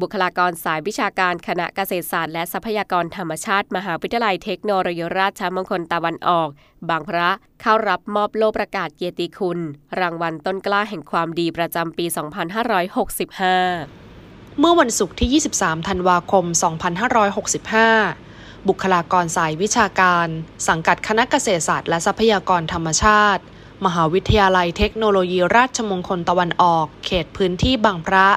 บุคลากรสายวิชาการคณะเกษตรศาสตร์และทรัพยากรธรรมชาติ มหาวิทยาลัยเทคโนโลยีราชมงคลตะวันออก บางพระเข้ารับมอบโล่ประกาศเกียรติคุณ รางวัลต้นกล้าแห่งความดีประจำปี 2565 เมื่อวันศุกร์ที่ 23 ธันวาคม 2565 บุคลากรสายวิชาการ สังกัดคณะเกษตรศาสตร์และทรัพยากรธรรมชาติ มหาวิทยาลัยเทคโนโลยีราชมงคลตะวันออก เขตพื้นที่บางพระ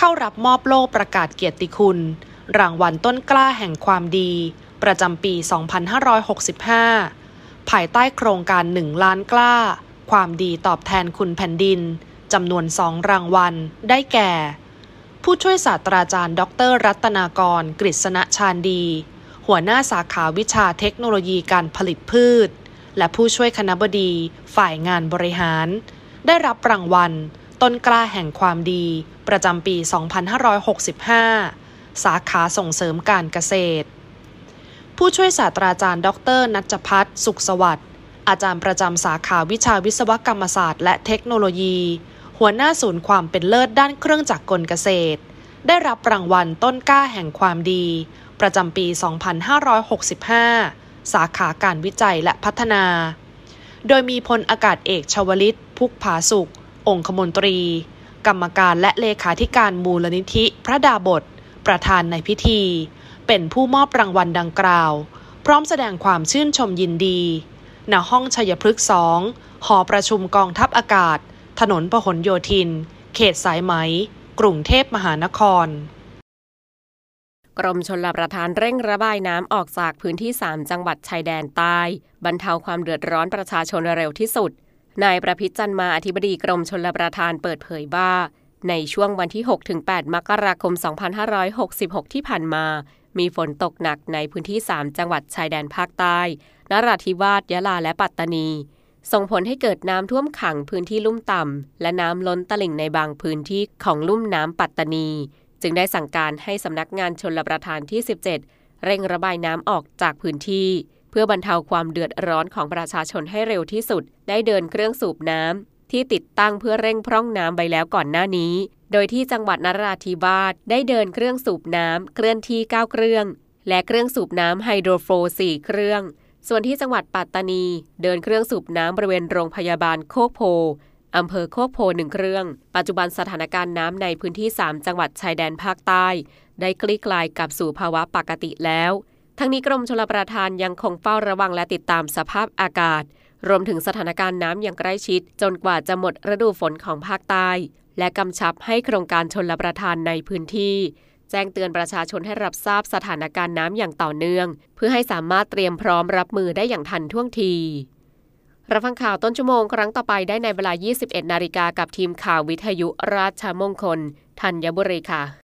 เข้ารับมอบโล่ประกาศเกียรติคุณ รางวัลต้นกล้าแห่งความดี ประจำปี 2565 ภายใต้โครงการ 1 ล้านกล้า ความดีตอบแทนคุณแผ่นดินจำนวนสองรางวัล ได้แก่ ผู้ช่วยศาสตราจารย์ ดร รัตนากร กฤษณชาญดี หัวหน้าสาขาวิชาเทคโนโลยีการผลิตพืช และผู้ช่วยคณบดี ฝ่ายงานบริหาร ได้รับรางวัล ต้นกล้าแห่งความดี ประจำปี 2565 สาขาส่งเสริมการเกษตร ผู้ช่วยศาสตราจารย์ ดร นัจพัฒน์สุขสวัสดิ์อาจารย์ประจำสาขาวิชาวิศวกรรมศาสตร์ และเทคโนโลยี หัวหน้าศูนย์ความเป็นเลิศด้านเครื่องจักรกลเกษตร ได้รับรางวัลต้นกล้าแห่งความดี ประจำปี 2565 สาขาการวิจัยและพัฒนา โดยมีพลอากาศเอกชวลิต พุกผาสุข องคมนตรี กรรมการและเลขาธิการมูลนิธิพระดาบท ประธานในพิธี เป็นผู้มอบรางวัลดังกล่าว พร้อมแสดงความชื่นชมยินดี ณ ห้องชัยพฤกษ์สองหอประชุมกองทัพอากาศ ถนนพหลโยธิน เขตสายไหม กรุงเทพมหานครกรมชลประทานเร่งระบายน้ำออกจากพื้นที่ 3 จังหวัดชายแดนใต้ บรรเทาความเดือดร้อนประชาชนเร็วที่สุด นายประพิจันมาอธิบดีกรมชลประทานเปิดเผยว่าในช่วงวันที่ 6-8 มกราคม 2566 ที่ผ่านมา มีฝนตกหนักในพื้นที่ 3 จังหวัดชายแดนภาคใต้ นราธิวาส ยะลา และปัตตานี ส่งผลให้เกิดน้ำท่วมขังพื้นที่ลุ่มต่ำ และน้ำล้นตลิ่งในบางพื้นที่ของลุ่มน้ำปัตตานี จึงได้สั่งการให้สำนักงานชลประทานที่ 17 เร่งระบายน้ำออกจากพื้นที่ เพื่อบรรเทาความเดือดร้อนของประชาชนให้เร็วที่สุด ได้เดินเครื่องสูบน้ำที่ติดตั้งเพื่อเร่งพร่องน้ำไปแล้วก่อนหน้านี้ โดยที่จังหวัดนราธิวาสได้เดินเครื่องสูบน้ำเคลื่อนที่ 9 เครื่อง และเครื่องสูบน้ำไฮโดรโฟร์4เครื่อง ส่วนที่จังหวัดปัตตานี เดินเครื่องสูบน้ำบริเวณโรงพยาบาลโคกโพอำเภอโคกโพหนึ่งเครื่อง ปัจจุบันสถานการณ์น้ำในพื้นที่ 3 จังหวัดชายแดนภาคใต้ ได้คลี่คลายกลับสู่ภาวะปกติแล้ว ทั้งนี้กรมชลประทานยังคงเฝ้าระวังและติดตามสภาพอากาศ รวมถึงสถานการณ์น้ำอย่างใกล้ชิด จนกว่าจะหมดฤดูฝนของภาคใต้ และกำชับให้โครงการชลประทานในพื้นที่ แจ้งเตือนประชาชนให้รับทราบสถานการณ์น้ำอย่างต่อเนื่อง เพื่อให้สามารถเตรียมพร้อมรับมือได้อย่างทันท่วงทีรับฟังข่าวต้นชั่วโมงครั้งต่อไปได้ในเวลา 21 นาฬิกากับทีมข่าววิทยุราชมงคลธัญบุรีค่ะ